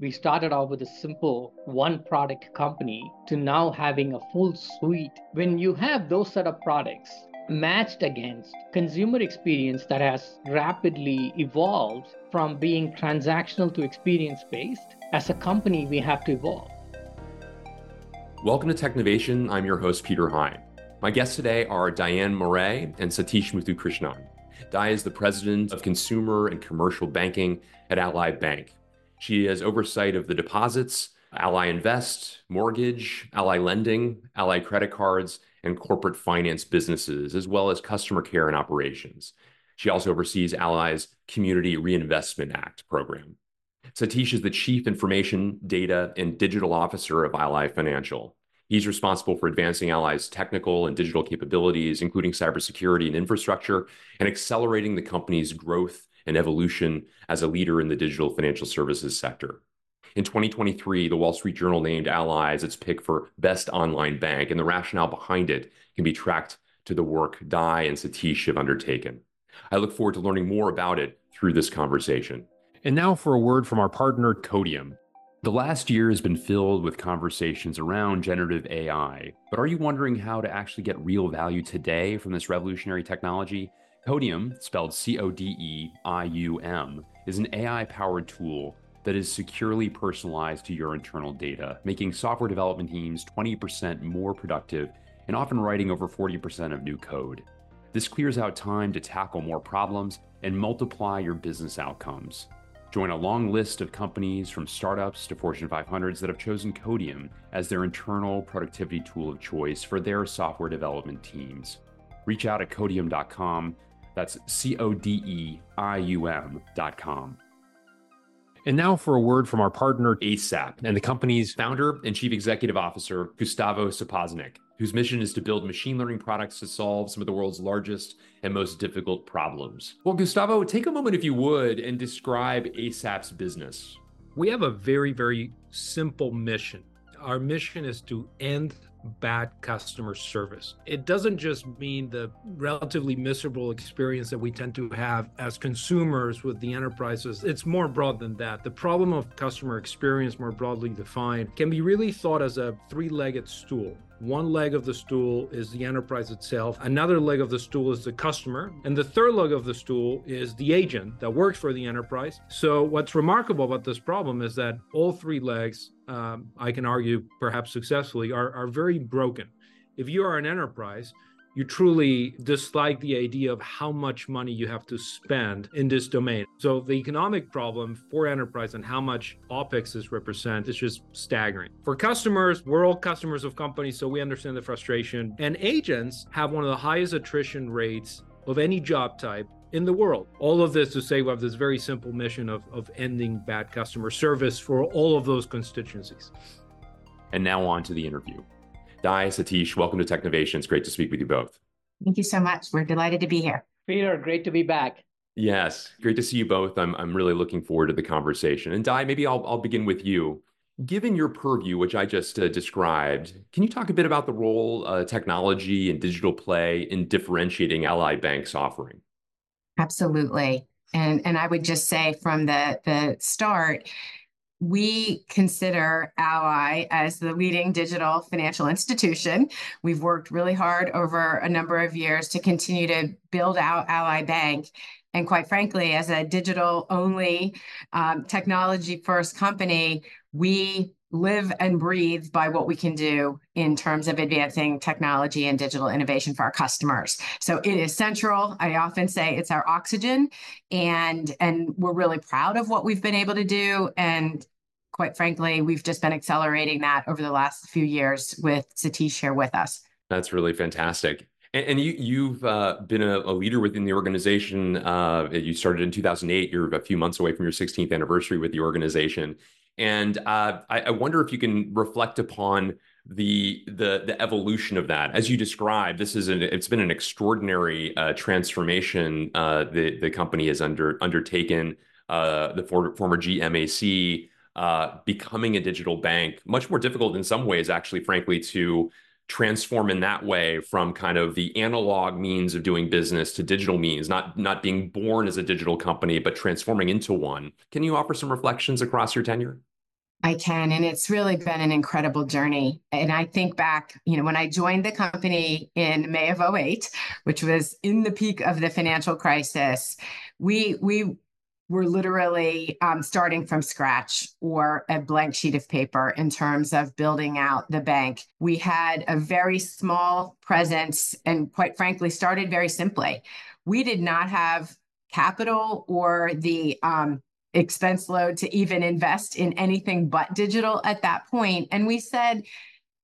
We started off with a simple one product company to now having a full suite. When you have those set of products matched against consumer experience that has rapidly evolved from being transactional to experience based, as a company, we have to evolve. Welcome to Technovation. I'm your host, Peter High. My guests today are Diane Morais and Sathish Muthukrishnan. Di is the president of consumer and commercial banking at Ally Bank. She has oversight of the deposits, Ally Invest, mortgage, Ally Lending, Ally credit cards, and corporate finance businesses, as well as customer care and operations. She also oversees Ally's Community Reinvestment Act program. Sathish is the Chief Information, Data, and Digital Officer of Ally Financial. He's responsible for advancing Ally's technical and digital capabilities, including cybersecurity and infrastructure, and accelerating the company's growth and evolution as a leader in the digital financial services sector. In 2023, the Wall Street Journal named Ally as its pick for best online bank, and the rationale behind it can be tracked to the work Di and Sathish have undertaken. I look forward to learning more about it through this conversation. And now for a word from our partner, Codeium. The last year has been filled with conversations around generative AI, but are you wondering how to actually get real value today from this revolutionary technology? Codeium, spelled C O D E I U M, is an AI powered tool that is securely personalized to your internal data, making software development teams 20% more productive and often writing over 40% of new code. This clears out time to tackle more problems and multiply your business outcomes. Join a long list of companies from startups to Fortune 500s that have chosen Codeium as their internal productivity tool of choice for their software development teams. Reach out at codeium.com that's C O D E I U M dot com. And now for a word from our partner, ASAPP, and the company's founder and chief executive officer, Gustavo Sapoznik, whose mission is to build machine learning products to solve some of the world's largest and most difficult problems. Well, Gustavo, take a moment, if you would, and describe ASAPP's business. We have a very, very simple mission. Our mission is to end bad customer service. It doesn't just mean the relatively miserable experience that we tend to have as consumers with the enterprises. It's more broad than that. The problem of customer experience, more broadly defined, can be really thought as a three legged stool. One leg of the stool is the enterprise itself, another leg of the stool is the customer, and the third leg of the stool is the agent that works for the enterprise. So, what's remarkable about this problem is that all three legs, um, I can argue perhaps successfully, are, are very broken. If you are an enterprise, you truly dislike the idea of how much money you have to spend in this domain. So the economic problem for enterprise and how much OPEX is represent is just staggering. For customers, we're all customers of companies, so we understand the frustration. And agents have one of the highest attrition rates of any job type in the world. All of this to say we have this very simple mission of, of ending bad customer service for all of those constituencies. And now on to the interview. Di, Sathish, welcome to Technovation. It's great to speak with you both. Thank you so much. We're delighted to be here. Peter, great to be back. Yes, great to see you both. I'm, I'm really looking forward to the conversation. And Di, maybe I'll, I'll begin with you. Given your purview, which I just uh, described, can you talk a bit about the role uh, technology and digital play in differentiating Ally Bank's offering? Absolutely. And, and I would just say from the, the start, we consider Ally as the leading digital financial institution. We've worked really hard over a number of years to continue to build out Ally Bank. And quite frankly, as a digital only um, technology first company, we live and breathe by what we can do in terms of advancing technology and digital innovation for our customers. So it is central. I often say it's our oxygen and and we're really proud of what we've been able to do and quite frankly, we've just been accelerating that over the last few years with Sathish here with us. That's really fantastic. And, and you, you've uh, been a, a, leader within the organization. Uh, you started in 2008. You're a few months away from your 16th anniversary with the organization. And uh, I, I, wonder if you can reflect upon the the the evolution of that as you described. This is an it's been an extraordinary uh, transformation uh, the the company has under undertaken. Uh, the for, former GMAC uh, becoming a digital bank, much more difficult in some ways, actually, frankly, to transform in that way from kind of the analog means of doing business to digital means not not being born as a digital company but transforming into one can you offer some reflections across your tenure I can. And it's really been an incredible journey. And I think back, you know, when I joined the company in May of 08, which was in the peak of the financial crisis, we we were literally um, starting from scratch or a blank sheet of paper in terms of building out the bank. We had a very small presence and, quite frankly, started very simply. We did not have capital or the um, expense load to even invest in anything but digital at that point. And we said,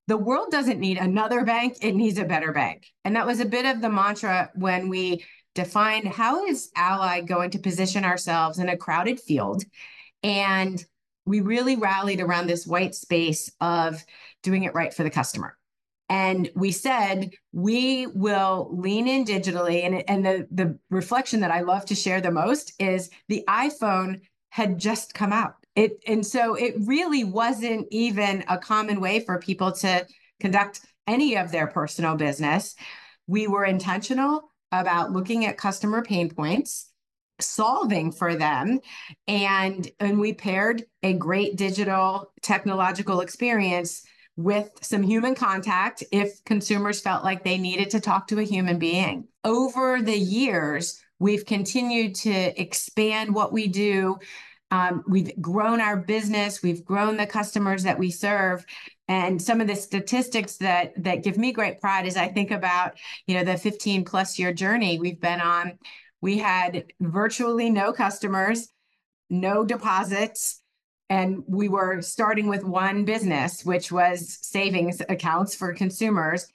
the world doesn't need another bank, it needs a better bank. And that was a bit of the mantra when we defined how is Ally going to position ourselves in a crowded field. And we really rallied around this white space of doing it right for the customer. And we said we will lean in digitally. And, and the, the reflection that I love to share the most is the iPhone had just come out. It and so it really wasn't even a common way for people to conduct any of their personal business. We were intentional about looking at customer pain points solving for them and and we paired a great digital technological experience with some human contact if consumers felt like they needed to talk to a human being over the years We've continued to expand what we do. Um, we've grown our business. We've grown the customers that we serve. And some of the statistics that that give me great pride as I think about, you know, the 15 plus year journey we've been on. We had virtually no customers, no deposits, and we were starting with one business, which was savings accounts for consumers.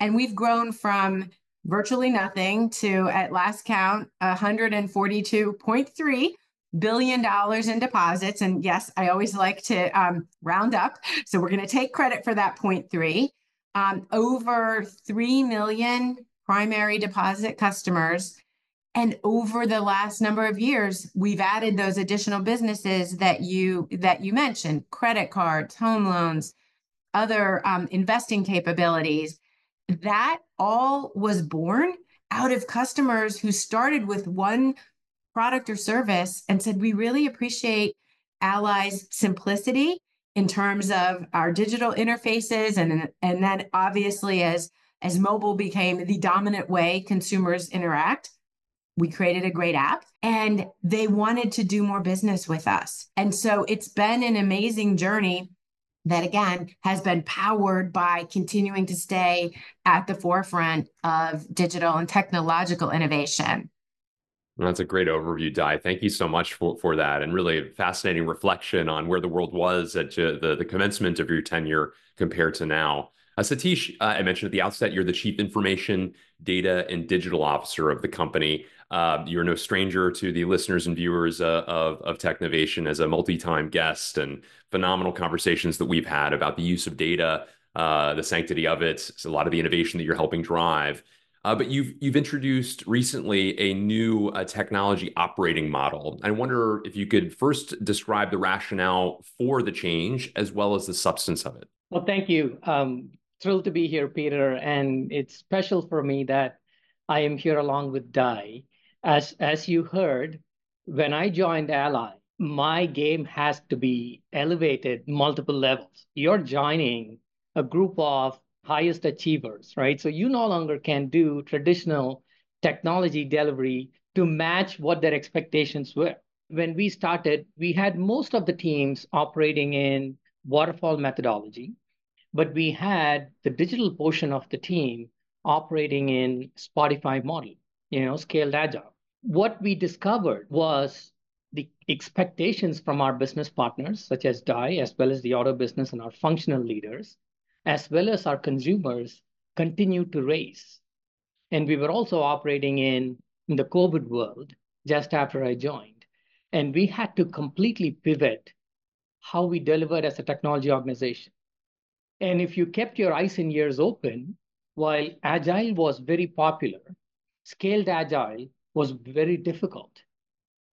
And we've grown from virtually nothing to, at last count, 142.3 billion dollars in deposits. And yes, I always like to um, round up. So we're going to take credit for that 0.3. Um, over 3 million primary deposit customers. And over the last number of years, we've added those additional businesses that you that you mentioned: credit cards, home loans, other um, investing capabilities that all was born out of customers who started with one product or service and said, We really appreciate Ally's simplicity in terms of our digital interfaces. And, and then obviously, as, as mobile became the dominant way consumers interact, we created a great app and they wanted to do more business with us. And so it's been an amazing journey that again has been powered by continuing to stay at the forefront of digital and technological innovation. That's a great overview, Di. Thank you so much for, for that, and really fascinating reflection on where the world was at the, the commencement of your tenure compared to now. Uh, Sathish, uh, I mentioned at the outset, you're the Chief Information, Data, and Digital Officer of the company. Uh, you're no stranger to the listeners and viewers uh, of, of Technovation as a multi-time guest and phenomenal conversations that we've had about the use of data, uh, the sanctity of it, a lot of the innovation that you're helping drive. Uh, but you've you've introduced recently a new uh, technology operating model. I wonder if you could first describe the rationale for the change as well as the substance of it. Well, thank you. Um, thrilled to be here, Peter, and it's special for me that I am here along with Di. As as you heard, when I joined Ally, my game has to be elevated multiple levels. You're joining a group of highest achievers, right? So you no longer can do traditional technology delivery to match what their expectations were. When we started, we had most of the teams operating in waterfall methodology, but we had the digital portion of the team operating in Spotify model, you know, scaled agile what we discovered was the expectations from our business partners, such as Di, as well as the auto business and our functional leaders, as well as our consumers, continued to raise. And we were also operating in, in the COVID world just after I joined. And we had to completely pivot how we delivered as a technology organization. And if you kept your eyes and ears open, while Agile was very popular, scaled Agile was very difficult.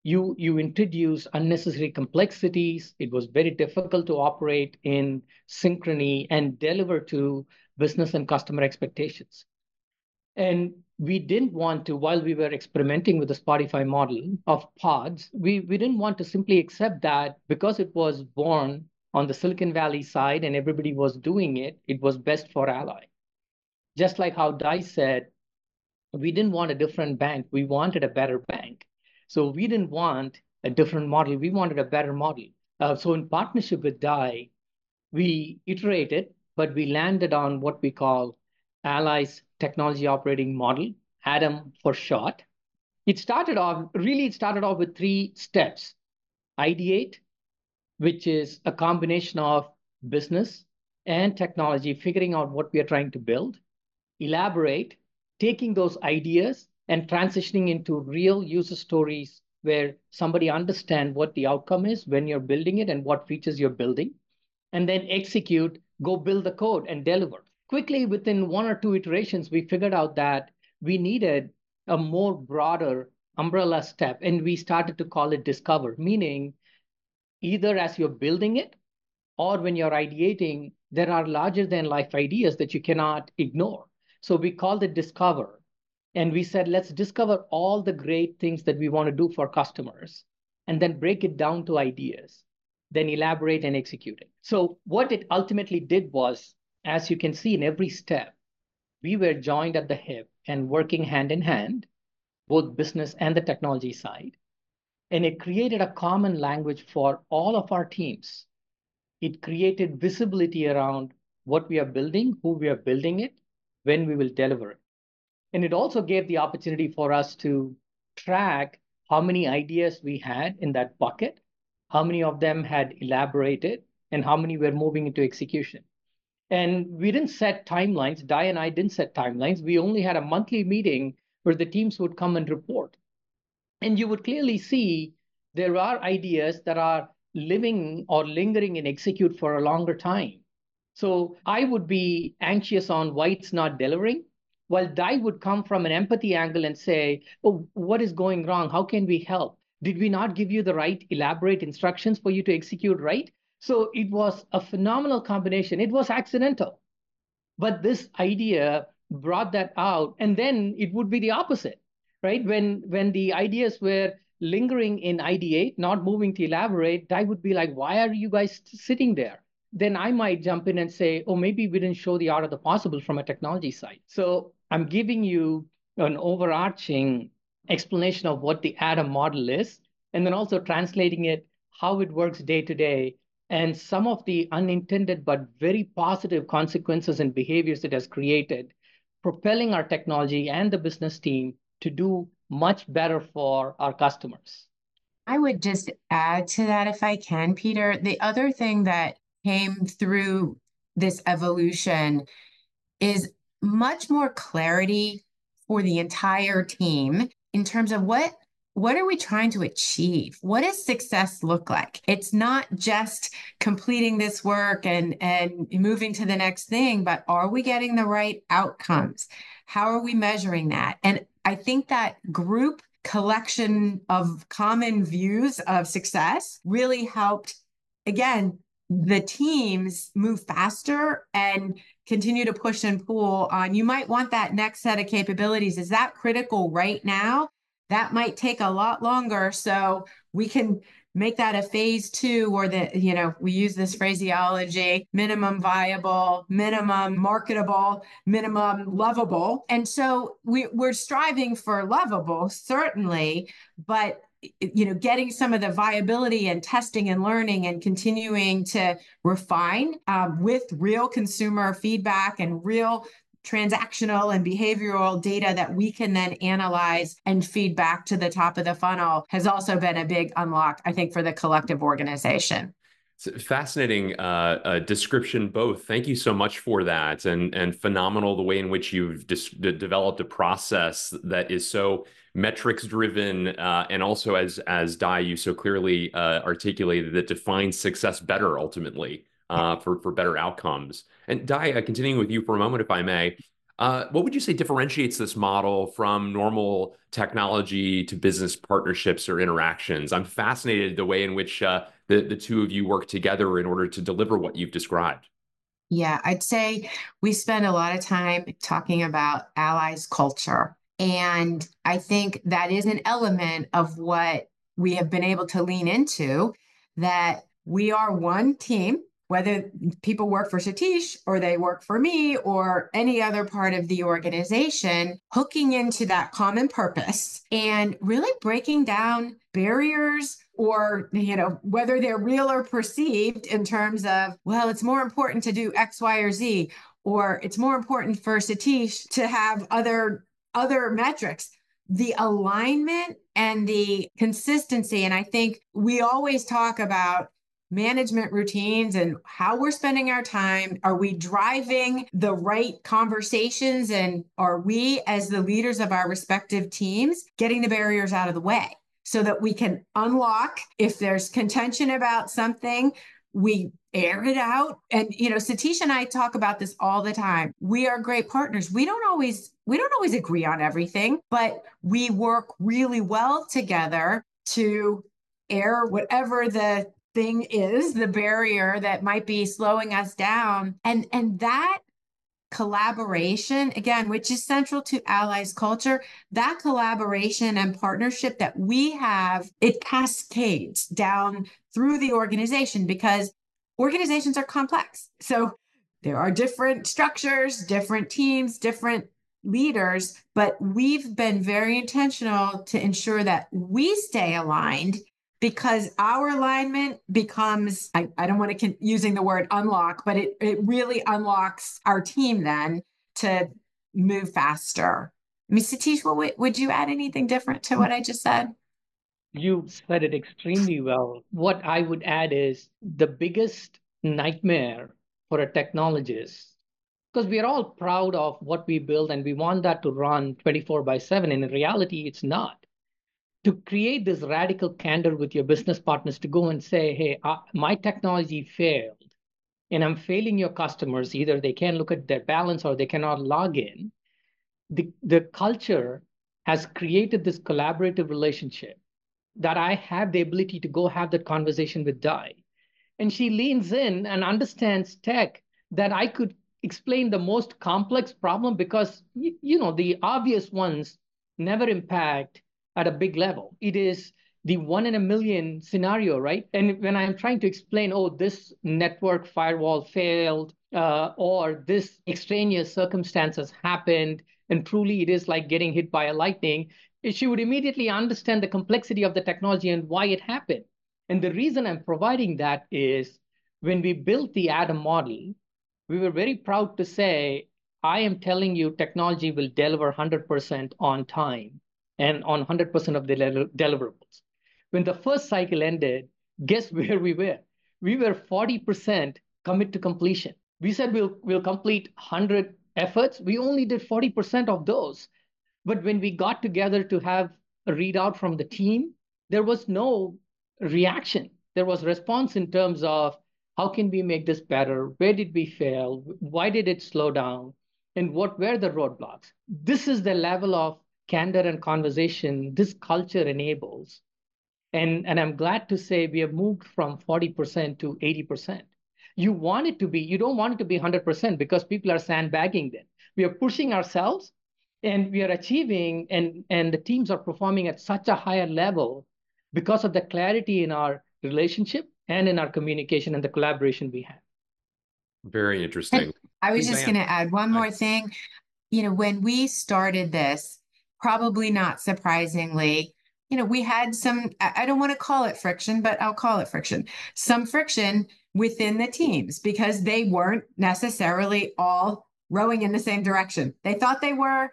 You, you introduce unnecessary complexities. It was very difficult to operate in synchrony and deliver to business and customer expectations. And we didn't want to, while we were experimenting with the Spotify model of pods, we, we didn't want to simply accept that because it was born on the Silicon Valley side and everybody was doing it, it was best for Ally. Just like how Di said, we didn't want a different bank, we wanted a better bank. So we didn't want a different model, we wanted a better model. Uh, so in partnership with Di, we iterated, but we landed on what we call Ally's technology operating model, ATOM for short. It started off, really, it started off with three steps ideate, which is a combination of business and technology, figuring out what we are trying to build, elaborate, taking those ideas and transitioning into real user stories where somebody understand what the outcome is when you're building it and what features you're building, and then execute, go build the code and deliver. Quickly, within one or two iterations, we figured out that we needed a more broader umbrella step, and we started to call it discover, meaning either as you're building it or when you're ideating, there are larger than life ideas that you cannot ignore. So we called it discover. And we said, let's discover all the great things that we want to do for customers and then break it down to ideas, then elaborate and execute it. So what it ultimately did was, as you can see in every step, we were joined at the hip and working hand in hand, both business and the technology side. And it created a common language for all of our teams. It created visibility around what we are building, who we are building it, when we will deliver it. And it also gave the opportunity for us to track how many ideas we had in that bucket, how many of them had elaborated, and how many were moving into execution. And we didn't set timelines. Di and I didn't set timelines. We only had a monthly meeting where the teams would come and report. And you would clearly see there are ideas that are living or lingering in execute for a longer time. So I would be anxious on why it's not delivering, while Di would come from an empathy angle and say, oh, what is going wrong? How can we help? Did we not give you the right elaborate instructions for you to execute right? So it was a phenomenal combination. It was accidental. But this idea brought that out, and then it would be the opposite right? When when the ideas were lingering in ideate, not moving to elaborate, I would be like, why are you guys sitting there? Then I might jump in and say, oh, maybe we didn't show the art of the possible from a technology side. So I'm giving you an overarching explanation of what the ATOM model is, and then also translating it, how it works day to day, and some of the unintended but very positive consequences and behaviors it has created, propelling our technology and the business team to do much better for our customers. I would just add to that if I can, Peter. The other thing that came through this evolution is much more clarity for the entire team in terms of what what are we trying to achieve? What does success look like? It's not just completing this work and and moving to the next thing but are we getting the right outcomes? How are we measuring that? And I think that group collection of common views of success really helped, again, the teams move faster and continue to push and pull on. You might want that next set of capabilities. Is that critical right now? That might take a lot longer. So we can make that a phase two or the you know we use this phraseology minimum viable minimum marketable minimum lovable and so we, we're striving for lovable certainly but you know getting some of the viability and testing and learning and continuing to refine um, with real consumer feedback and real transactional and behavioral data that we can then analyze and feed back to the top of the funnel has also been a big unlock, I think, for the collective organization. Fascinating uh, uh, description, both. Thank you so much for that, and and phenomenal the way in which you've dis- developed a process that is so metrics driven, uh, and also as as Di you so clearly uh, articulated that defines success better ultimately uh, for for better outcomes. And Di, uh, continuing with you for a moment, if I may, uh, what would you say differentiates this model from normal technology to business partnerships or interactions? I'm fascinated the way in which uh, the the two of you work together in order to deliver what you've described. Yeah, I'd say we spend a lot of time talking about Ally's culture. And I think that is an element of what we have been able to lean into that we are one team whether people work for Sathish or they work for me or any other part of the organization, hooking into that common purpose and really breaking down barriers or you know whether they're real or perceived in terms of well it's more important to do x y or z or it's more important for sathish to have other other metrics the alignment and the consistency and i think we always talk about management routines and how we're spending our time. Are we driving the right conversations? And are we, as the leaders of our respective teams, getting the barriers out of the way so that we can unlock if there's contention about something? We air it out. And, you know, Sathish and I talk about this all the time. We are great partners. We don't always, we don't always agree on everything, but we work really well together to air whatever the thing is the barrier that might be slowing us down and and that collaboration again which is central to Ally's culture that collaboration and partnership that we have it cascades down through the organization because organizations are complex. So there are different structures different teams different leaders but we've been very intentional to ensure that we stay aligned because our alignment becomes I, I don't want to con- using the word unlock but it, it really unlocks our team then to move faster. I sathish well, would you add anything different to what i just said you said it extremely well what i would add is the biggest nightmare for a technologist because we are all proud of what we build and we want that to run 24 by 7 and in reality it's not to create this radical candor with your business partners to go and say, hey, uh, my technology failed and I'm failing your customers. Either they can't look at their balance or they cannot log in. The, the culture has created this collaborative relationship that I have the ability to go have that conversation with Di. And she leans in and understands tech that I could explain the most complex problem because, you know, the obvious ones never impact at a big level. It is the one in a million scenario, right? And when I'm trying to explain, oh, this network firewall failed, uh, or this extraneous circumstances happened, and truly it is like getting hit by a lightning, she would immediately understand the complexity of the technology and why it happened. And the reason I'm providing that is when we built the Atom model, we were very proud to say, I am telling you technology will deliver 100% on time and on 100% of the deliverables. When the first cycle ended, guess where we were? We were 40% commit to completion. We said we'll, we'll complete 100 efforts. We only did 40% of those. But when we got together to have a readout from the team, there was no reaction. There was response in terms of how can we make this better? Where did we fail? Why did it slow down? And what were the roadblocks? This is the level of candor and conversation this culture enables. And, and I'm glad to say we have moved from 40% to 80%. You want it to be, you don't want it to be 100% because people are sandbagging then. We are pushing ourselves and we are achieving, and, and the teams are performing at such a higher level because of the clarity in our relationship and in our communication and the collaboration we have. Very interesting. I was just going to add one more thing. You know, when we started this, probably not surprisingly, you know, we had some, I don't want to call it friction, but I'll call it friction, some friction within the teams because they weren't necessarily all rowing in the same direction. They thought they were,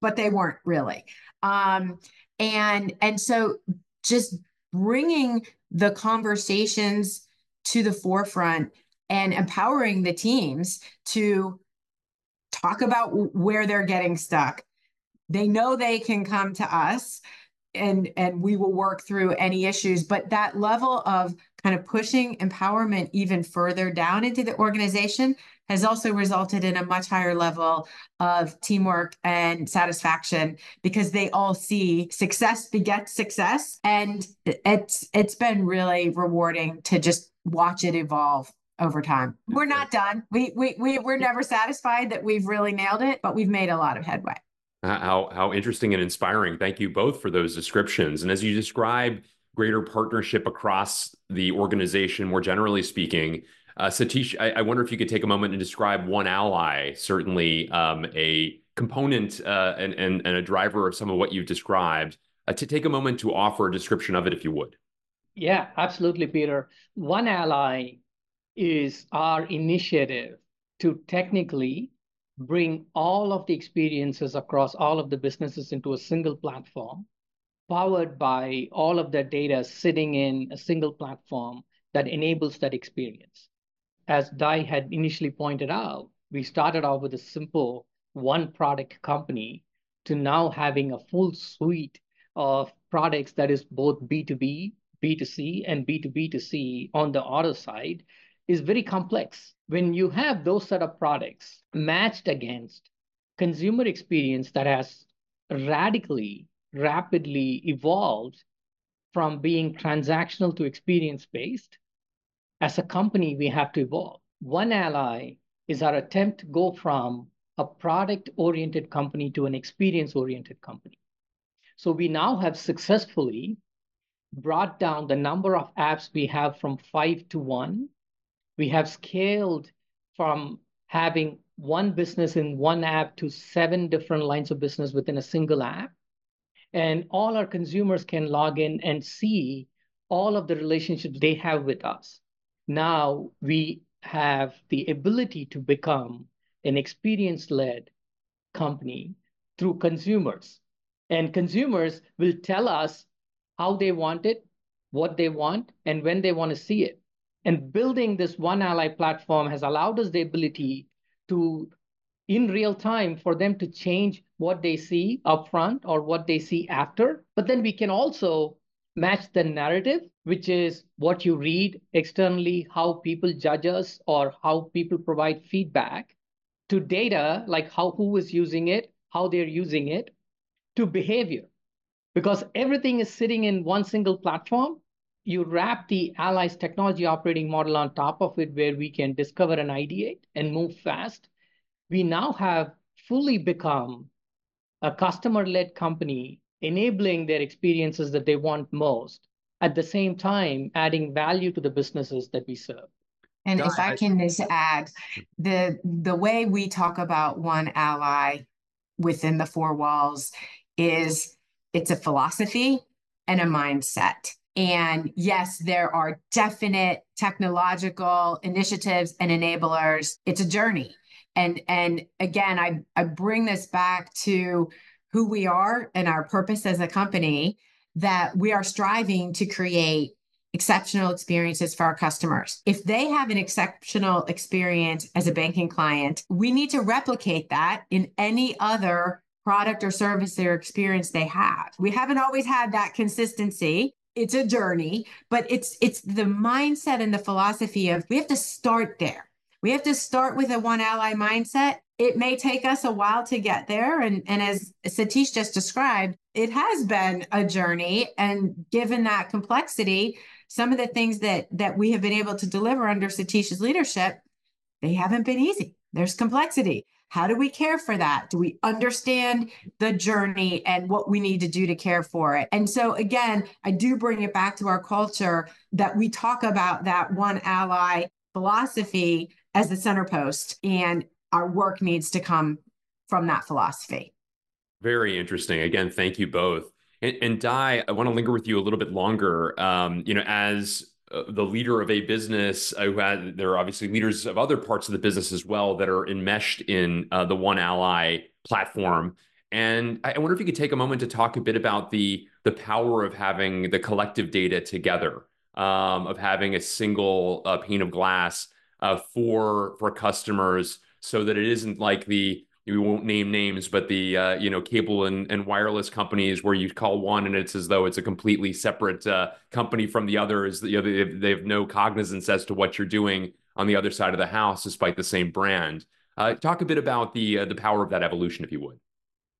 but they weren't really. Um, and and so just bringing the conversations to the forefront and empowering the teams to talk about where they're getting stuck they know they can come to us and and we will work through any issues but that level of kind of pushing empowerment even further down into the organization has also resulted in a much higher level of teamwork and satisfaction because they all see success begets success and it's it's been really rewarding to just watch it evolve over time. We're not done. We we, we we're never satisfied that we've really nailed it, but we've made a lot of headway. How how interesting and inspiring. Thank you both for those descriptions. And as you describe greater partnership across the organization, more generally speaking. Uh, Sathish, I, I, wonder if you could take a moment and describe One Ally, certainly um, a component uh, and, and, and, a driver of some of what you've described, uh, to take a moment to offer a description of it, if you would. Yeah, absolutely, Peter. One Ally is our initiative to technically bring all of the experiences across all of the businesses into a single platform, powered by all of the data sitting in a single platform that enables that experience. As Di had initially pointed out, we started off with a simple one product company to now having a full suite of products that is both B2B, B2C, and B2B2C on the auto side is very complex. When you have those set of products matched against consumer experience that has radically, rapidly evolved from being transactional to experience based, as a company, we have to evolve. One ally is our attempt to go from a product oriented company to an experience oriented company. So we now have successfully brought down the number of apps we have from five to one we have scaled from having one business in one app to seven different lines of business within a single app. And all our consumers can log in and see all of the relationships they have with us. Now we have the ability to become an experience led company through consumers. And consumers will tell us how they want it, what they want, and when they want to see it. And building this One Ally platform has allowed us the ability to, in real time, for them to change what they see upfront or what they see after. But then we can also match the narrative, which is what you read externally, how people judge us, or how people provide feedback, to data like how who is using it, how they're using it, to behavior. Because everything is sitting in one single platform, you wrap the Ally's technology operating model on top of it, where we can discover and ideate and move fast. We now have fully become a customer led company, enabling their experiences that they want most, at the same time, adding value to the businesses that we serve. And if I can just add, the the way we talk about one ally within the four walls is it's a philosophy and a mindset. And yes, there are definite technological initiatives and enablers. It's a journey. And and again, I, I bring this back to who we are and our purpose as a company that we are striving to create exceptional experiences for our customers. If they have an exceptional experience as a banking client, we need to replicate that in any other product or service or experience they have. We haven't always had that consistency it's a journey but it's it's the mindset and the philosophy of we have to start there we have to start with a one ally mindset. It may take us a while to get there. And and as sathish just described it has been a journey. And given that complexity some of the things that that we have been able to deliver under sathish's leadership they haven't been easy. There's complexity. How do we care for that? Do we understand the journey and what we need to do to care for it? And so, again, I do bring it back to our culture that we talk about that one ally philosophy as the center post, and our work needs to come from that philosophy. Very interesting. Again, thank you both. And, and Di, I want to linger with you a little bit longer. Um, you know, as uh, the leader of a business uh, who had there are obviously leaders of other parts of the business as well that are enmeshed in uh, the one ally platform and I, wonder if you could take a moment to talk a bit about the the power of having the collective data together um, of having a single uh, pane of glass uh, for for customers so that it isn't like the we won't name names, but the uh, you know cable and, and wireless companies where you call one and it's as though it's a completely separate uh, company from the others. You know, they, have, they have no cognizance as to what you're doing on the other side of the house, despite the same brand. Uh, talk a bit about the uh, the power of that evolution, if you would.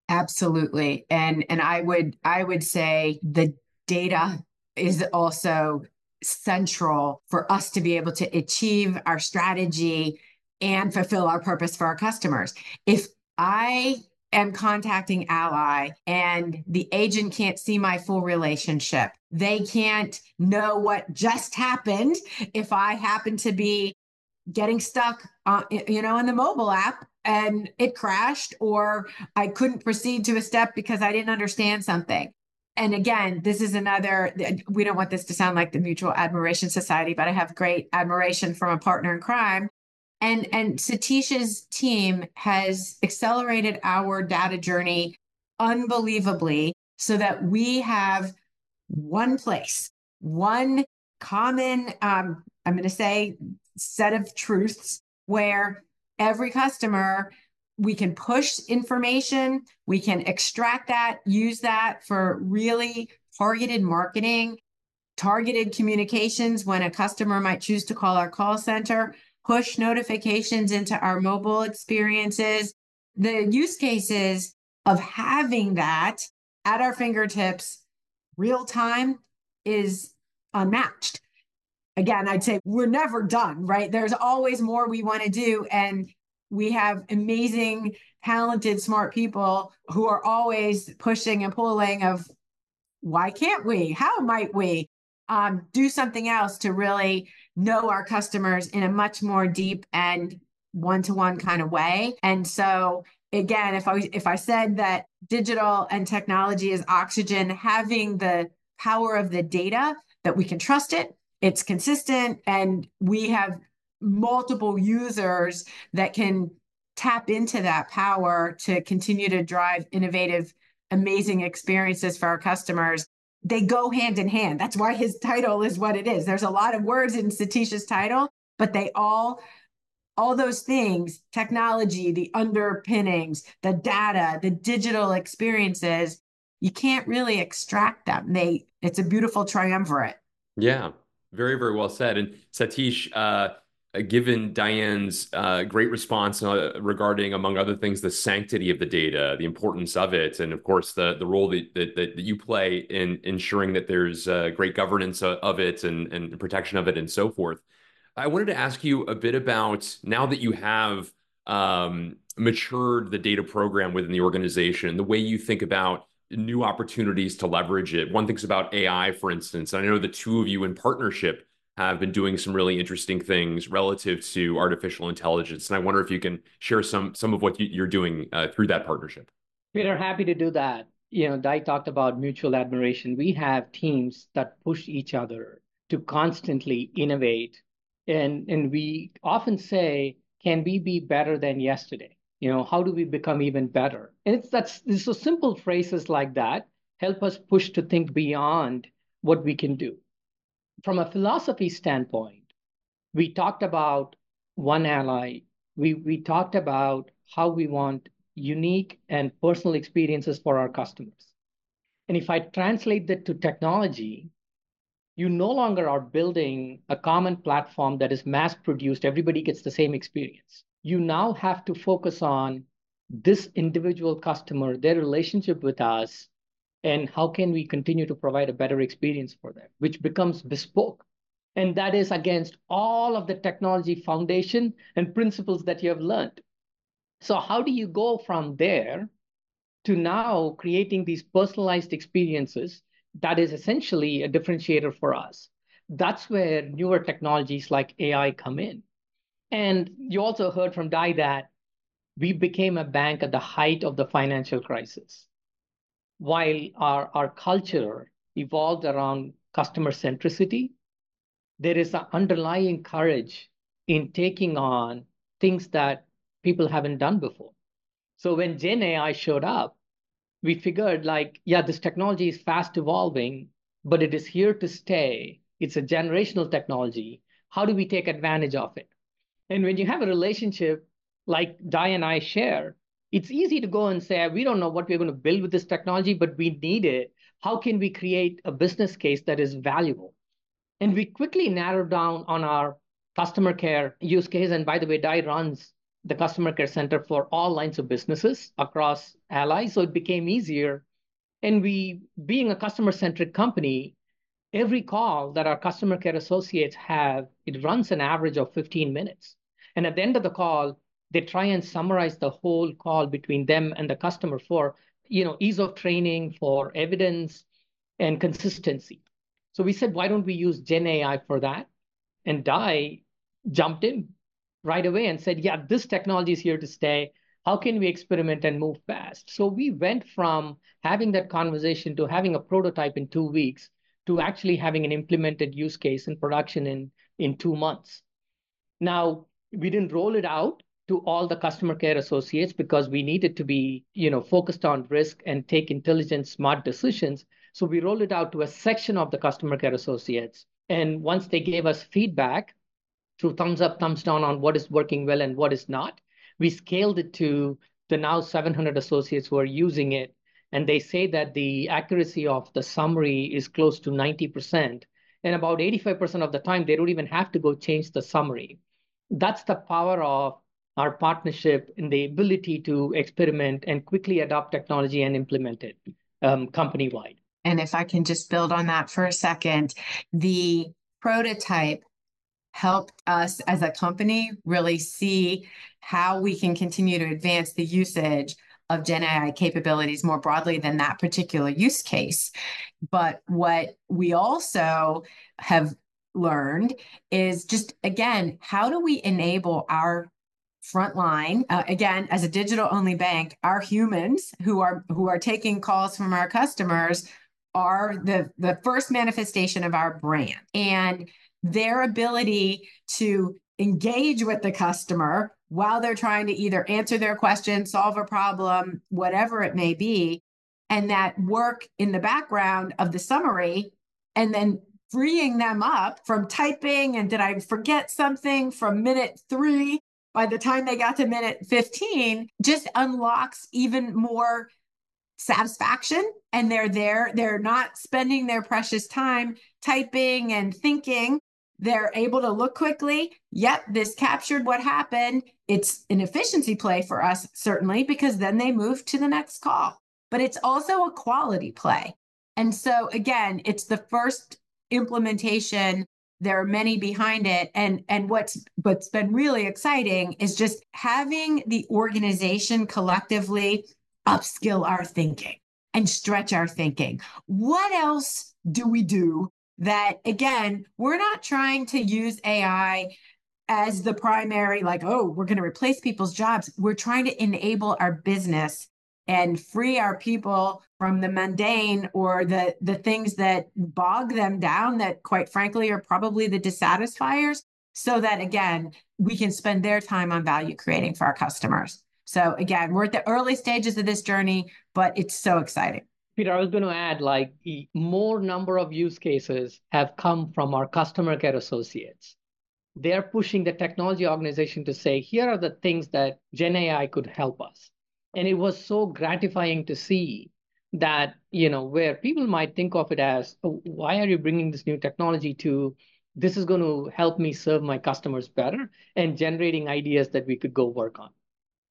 Absolutely, and and I would I would say the data is also central for us to be able to achieve our strategy and fulfill our purpose for our customers. If I am contacting Ally and the agent can't see my full relationship. They can't know what just happened if I happen to be getting stuck uh, you know in the mobile app and it crashed or I couldn't proceed to a step because I didn't understand something. And again, this is another we don't want this to sound like the Mutual Admiration Society, but I have great admiration from a partner in crime. And and Sathish's team has accelerated our data journey unbelievably so that we have one place, one common um, I'm going to say set of truths where every customer we can push information, we can extract that, use that for really targeted marketing, targeted communications when a customer might choose to call our call center push notifications into our mobile experiences. The use cases of having that at our fingertips real time is unmatched. Again, I'd say we're never done, right? There's always more we want to do. And we have amazing, talented, smart people who are always pushing and pulling of why can't we? How might we um, do something else to really know our customers in a much more deep and one-to-one kind of way. And so again, if I if I said that digital and technology is oxygen, having the power of the data that we can trust it, it's consistent, and we have multiple users that can tap into that power to continue to drive innovative, amazing experiences for our customers they go hand in hand. That's why his title is what it is. There's a lot of words in Sathish's title, but they all all those things, technology, the underpinnings, the data, the digital experiences, you can't really extract them. They it's a beautiful triumvirate. Yeah. Very, very well said. And Sathish, uh, given Diane's uh, great response uh, regarding, among other things, the sanctity of the data, the importance of it, and of course the the role that that, that you play in ensuring that there's uh, great governance of it and and protection of it and so forth. I wanted to ask you a bit about now that you have um, matured the data program within the organization, the way you think about new opportunities to leverage it. One thinks about AI, for instance. I know the two of you in partnership have been doing some really interesting things relative to artificial intelligence. And I wonder if you can share some some of what you're doing uh, through that partnership. We're happy to do that. You know, Di talked about mutual admiration. We have teams that push each other to constantly innovate. And, and we often say, can we be better than yesterday? You know, how do we become even better? And it's that's so simple phrases like that help us push to think beyond what we can do from a philosophy standpoint, we talked about one ally. We, we talked about how we want unique and personal experiences for our customers. And if I translate that to technology, you no longer are building a common platform that is mass produced, everybody gets the same experience. You now have to focus on this individual customer, their relationship with us, and how can we continue to provide a better experience for them, which becomes bespoke. And that is against all of the technology foundation and principles that you have learned. So, how do you go from there to now creating these personalized experiences that is essentially a differentiator for us? That's where newer technologies like AI come in. And you also heard from Di that we became a bank at the height of the financial crisis while our, our culture evolved around customer centricity, there is an underlying courage in taking on things that people haven't done before. So when Gen AI showed up, we figured like, yeah, this technology is fast evolving, but it is here to stay. It's a generational technology. How do we take advantage of it? And when you have a relationship like Di and I share, it's easy to go and say, we don't know what we're going to build with this technology, but we need it. How can we create a business case that is valuable? And we quickly narrowed down on our customer care use case. And by the way, Di runs the customer care center for all lines of businesses across Ally. So it became easier. And we, being a customer centric company, every call that our customer care associates have, it runs an average of 15 minutes. And at the end of the call, they try and summarize the whole call between them and the customer for you know ease of training for evidence and consistency. So we said why don't we use gen ai for that? And di jumped in right away and said yeah this technology is here to stay. How can we experiment and move fast? So we went from having that conversation to having a prototype in two weeks to actually having an implemented use case in production in in two months. Now we didn't roll it out to all the customer care associates because we needed to be you know focused on risk and take intelligent smart decisions. So we rolled it out to a section of the customer care associates. And once they gave us feedback through thumbs up thumbs down on what is working well and what is not we scaled it to the now 700 associates who are using it. And they say that the accuracy of the summary is close to 90% and about 85% of the time they don't even have to go change the summary. That's the power of our partnership in the ability to experiment and quickly adopt technology and implement it um, company wide. And if I can just build on that for a second, the prototype helped us as a company really see how we can continue to advance the usage of Gen AI capabilities more broadly than that particular use case. But what we also have learned is just again, how do we enable our frontline uh, again as a digital only bank our humans who are who are taking calls from our customers are the the first manifestation of our brand. And their ability to engage with the customer while they're trying to either answer their question solve a problem whatever it may be and that work in the background of the summary and then freeing them up from typing and did i forget something from minute 3 by the time they got to minute 15 just unlocks even more satisfaction. And they're there they're not spending their precious time typing and thinking. They're able to look quickly. Yep this captured what happened. It's an efficiency play for us certainly because then they move to the next call. But it's also a quality play. And so again it's the first implementation there are many behind it. And and what's what's been really exciting is just having the organization collectively upskill our thinking and stretch our thinking. What else do we do that again we're not trying to use ai as the primary like oh we're going to replace people's jobs. We're trying to enable our business and free our people from the mundane or the the things that bog them down that quite frankly are probably the dissatisfiers so that again we can spend their time on value creating for our customers so again we're at the early stages of this journey but it's so exciting Peter, I was going to add like more number of use cases have come from our customer care associates. They're pushing the technology organization to say, here are the things that Gen AI could help us. And it was so gratifying to see that, you know, where people might think of it as, oh, why are you bringing this new technology to this is going to help me serve my customers better and generating ideas that we could go work on.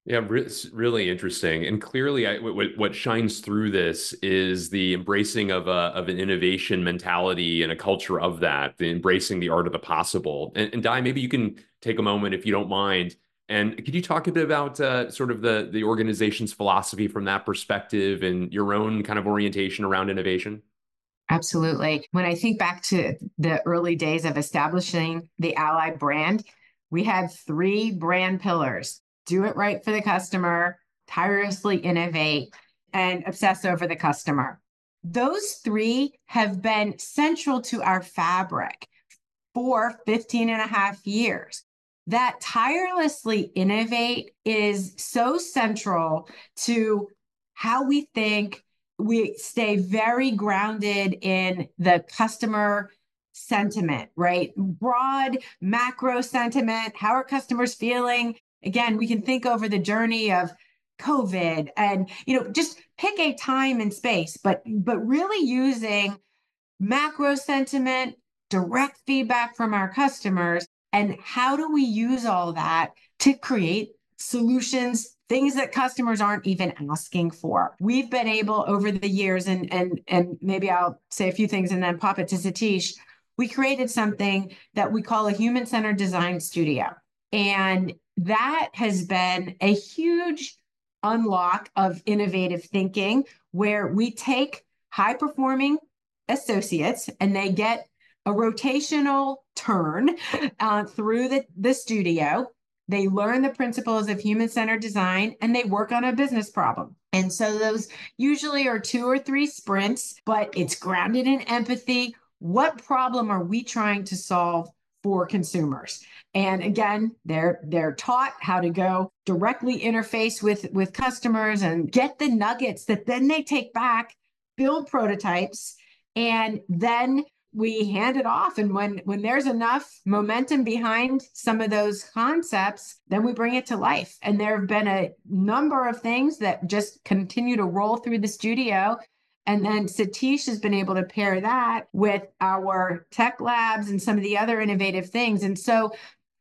Yeah, it's really interesting, and clearly, I, what, what shines through this is the embracing of a of an innovation mentality and a culture of that, the embracing the art of the possible. And, and Di, maybe you can take a moment, if you don't mind, and could you talk a bit about uh, sort of the the organization's philosophy from that perspective and your own kind of orientation around innovation? Absolutely. When I think back to the early days of establishing the Ally brand, we had three brand pillars do it right for the customer, tirelessly innovate, and obsess over the customer. Those three have been central to our fabric for 15 and a half years that tirelessly innovate is so central to how we think. We stay very grounded in the customer sentiment right? Broad macro sentiment how are customers feeling? Again we can think over the journey of covid and you know just pick a time and space but but really using macro sentiment direct feedback from our customers and how do we use all that to create solutions things that customers aren't even asking for? We've been able over the years and and and maybe i'll say a few things and then pop it to sathish we created something that we call a human centered design studio. And that has been a huge unlock of innovative thinking where we take high performing associates and they get a rotational turn uh, through the, the studio. They learn the principles of human centered design and they work on a business problem. And so those usually are two or three sprints, but it's grounded in empathy. What problem are we trying to solve for consumers? And again, they're they're taught how to go directly interface with with customers and get the nuggets that then they take back, build prototypes, and then we hand it off. And when when there's enough momentum behind some of those concepts then we bring it to life. And there have been a number of things that just continue to roll through the studio. And then sathish has been able to pair that with our tech labs and some of the other innovative things. And so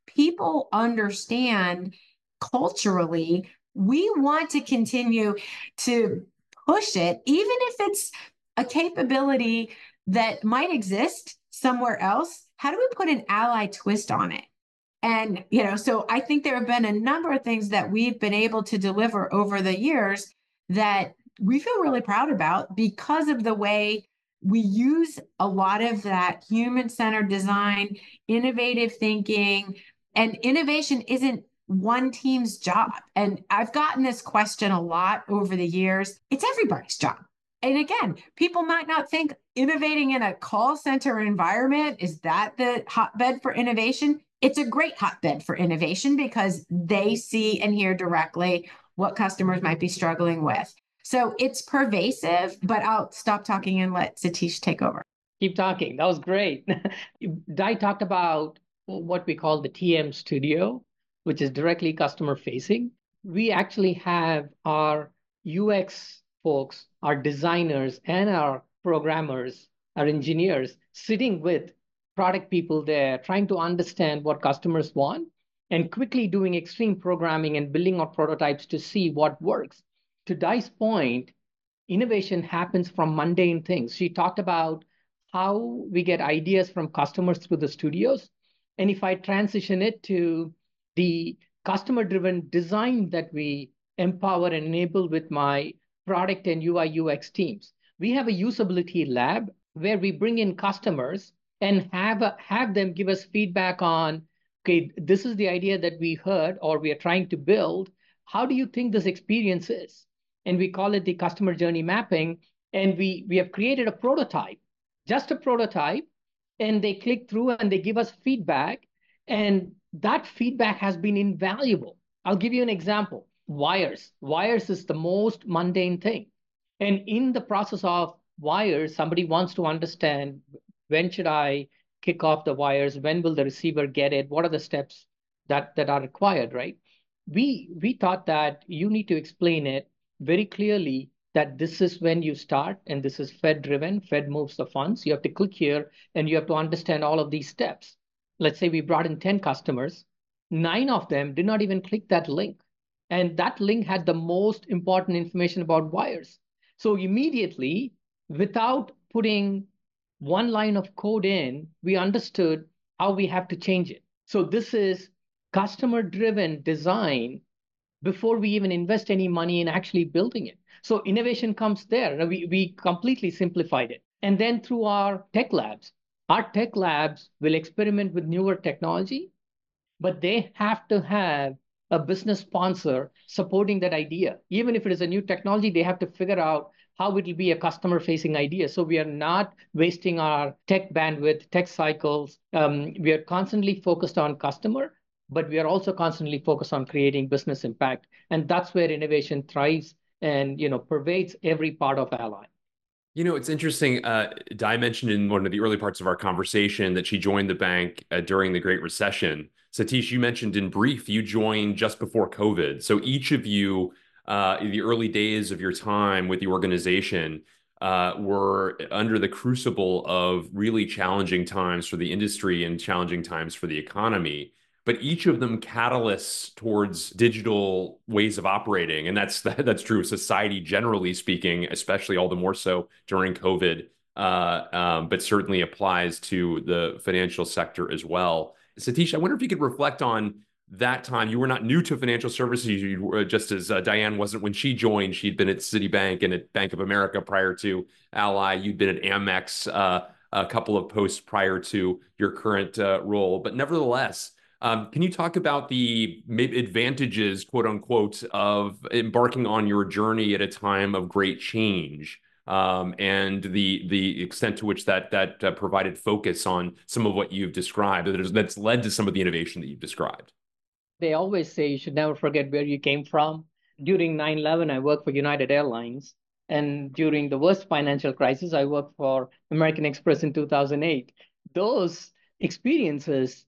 people understand culturally we want to continue to push it even if it's a capability that might exist somewhere else how do we put an ally twist on it? And you know so i think there have been a number of things that we've been able to deliver over the years that we feel really proud about because of the way we use a lot of that human centered design innovative thinking and innovation isn't one team's job. And i've gotten this question a lot over the years. It's everybody's job and again, people might not think innovating in a call center environment is that the hotbed for innovation. It's a great hotbed for innovation because they see and hear directly what customers might be struggling with. So it's pervasive, but I'll stop talking and let Sathish take over. Keep talking. That was great. Di talked about what we call the TM Studio, which is directly customer facing. We actually have our UX folks, our designers, and our programmers, our engineers sitting with product people there, trying to understand what customers want and quickly doing extreme programming and building out prototypes to see what works. To Di's point, innovation happens from mundane things. She talked about how we get ideas from customers through the studios. And if I transition it to the customer driven design that we empower and enable with my product and UI UX teams. We have a usability lab where we bring in customers and have, a, have them give us feedback on, okay, this is the idea that we heard or we are trying to build. How do you think this experience is? And we call it the customer journey mapping. And we, we have created a prototype, just a prototype, and they click through and they give us feedback. And that feedback has been invaluable. I'll give you an example wires. Wires is the most mundane thing. And in the process of wires, somebody wants to understand when should I kick off the wires? When will the receiver get it? What are the steps that, that are required, right? We, we thought that you need to explain it very clearly that this is when you start and this is Fed driven. Fed moves the funds. You have to click here and you have to understand all of these steps. Let's say we brought in 10 customers. Nine of them did not even click that link and that link had the most important information about wires. So immediately, without putting one line of code in, we understood how we have to change it. So this is customer driven design before we even invest any money in actually building it. So innovation comes there. We, we completely simplified it. And then through our tech labs, our tech labs will experiment with newer technology, but they have to have a business sponsor supporting that idea. Even if it is a new technology, they have to figure out how it will be a customer facing idea. So we are not wasting our tech bandwidth, tech cycles. Um, we are constantly focused on customer, but we are also constantly focused on creating business impact. And that's where innovation thrives and you know pervades every part of Ally. You know, it's interesting. Uh, Di mentioned in one of the early parts of our conversation that she joined the bank uh, during the Great Recession. Sathish, you mentioned in brief you joined just before COVID. So each of you, uh, in the early days of your time with the organization, uh, were under the crucible of really challenging times for the industry and challenging times for the economy. But each of them catalysts towards digital ways of operating, and that's that's true of society generally speaking, especially all the more so during COVID. Uh, um, but certainly applies to the financial sector as well. Sathish, I wonder if you could reflect on that time. You were not new to financial services, you just as uh, Diane wasn't when she joined. She'd been at Citibank and at Bank of America prior to Ally. You'd been at Amex uh, a couple of posts prior to your current uh, role. But nevertheless, um, can you talk about the advantages, quote unquote, of embarking on your journey at a time of great change? Um, and the the extent to which that that uh, provided focus on some of what you've described that's led to some of the innovation that you've described. They always say you should never forget where you came from. During 9/11, I worked for United Airlines, and during the worst financial crisis, I worked for American Express in 2008. Those experiences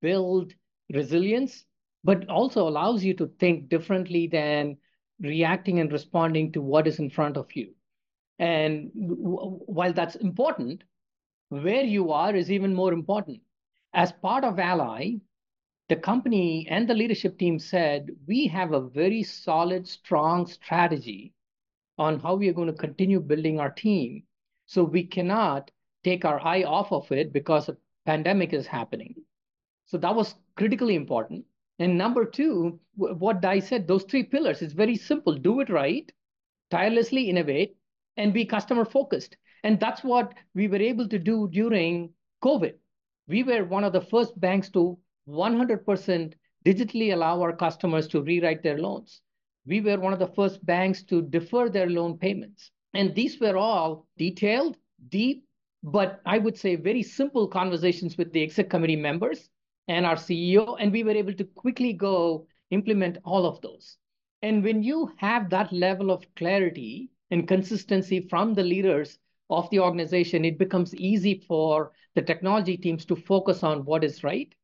build resilience, but also allows you to think differently than reacting and responding to what is in front of you. And while that's important, where you are is even more important. As part of Ally, the company and the leadership team said, we have a very solid, strong strategy on how we are going to continue building our team. So we cannot take our eye off of it because a pandemic is happening. So that was critically important. And number two, what Di said, those three pillars is very simple. Do it right, tirelessly innovate, and be customer focused. And that's what we were able to do during COVID. We were one of the first banks to 100% digitally allow our customers to rewrite their loans. We were one of the first banks to defer their loan payments. And these were all detailed, deep, but I would say very simple conversations with the exec committee members and our CEO. And we were able to quickly go implement all of those. And when you have that level of clarity and consistency from the leaders of the organization, it becomes easy for the technology teams to focus on what is right,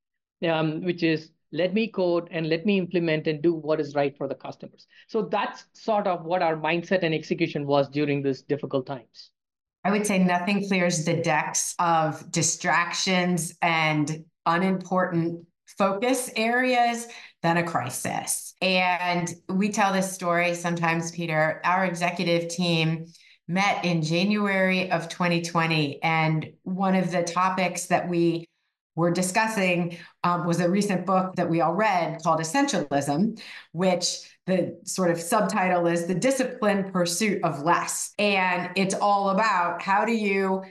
um, which is let me code and let me implement and do what is right for the customers. So that's sort of what our mindset and execution was during these difficult times. I would say nothing clears the decks of distractions and unimportant focus areas than a crisis. And we tell this story sometimes, Peter. Our executive team met in January of 2020. And one of the topics that we were discussing um, was a recent book that we all read called Essentialism, which the sort of subtitle is The Disciplined Pursuit of Less. And it's all about how do you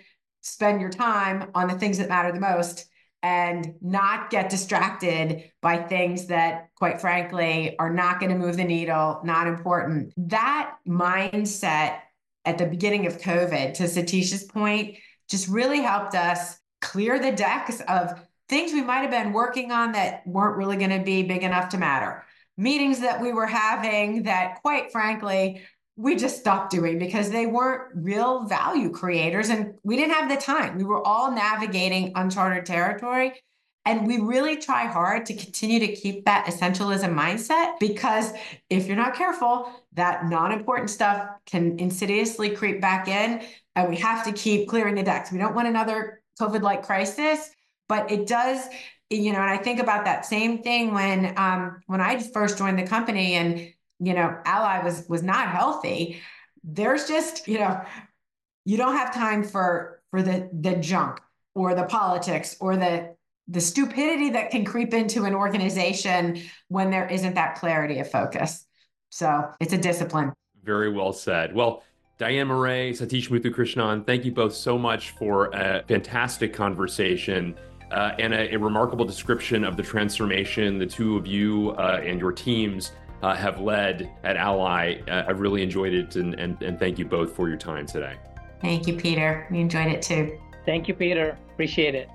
spend your time on the things that matter the most and not get distracted by things that, quite frankly, are not going to move the needle, not important. That mindset at the beginning of COVID, to Sathish's point, just really helped us clear the decks of things we might have been working on that weren't really going to be big enough to matter. Meetings that we were having that, quite frankly, we just stopped doing because they weren't real value creators and we didn't have the time. We were all navigating uncharted territory. And we really try hard to continue to keep that essentialism mindset because if you're not careful, that non important stuff can insidiously creep back in. And we have to keep clearing the decks. We don't want another COVID like crisis, but it does. You know, and I think about that same thing when um, when I first joined the company and you know, Ally was was not healthy. There's just, you know, you don't have time for for the the junk or the politics or the the stupidity that can creep into an organization when there isn't that clarity of focus. So it's a discipline. Very well said. Well, Diane Morais, Sathish Muthukrishnan, thank you both so much for a fantastic conversation uh, and a, a, remarkable description of the transformation the two of you uh, and your teams uh, have led at Ally. Uh, I've really enjoyed it, and, and, and thank you both for your time today. Thank you, Peter. We enjoyed it too. Thank you, Peter. Appreciate it.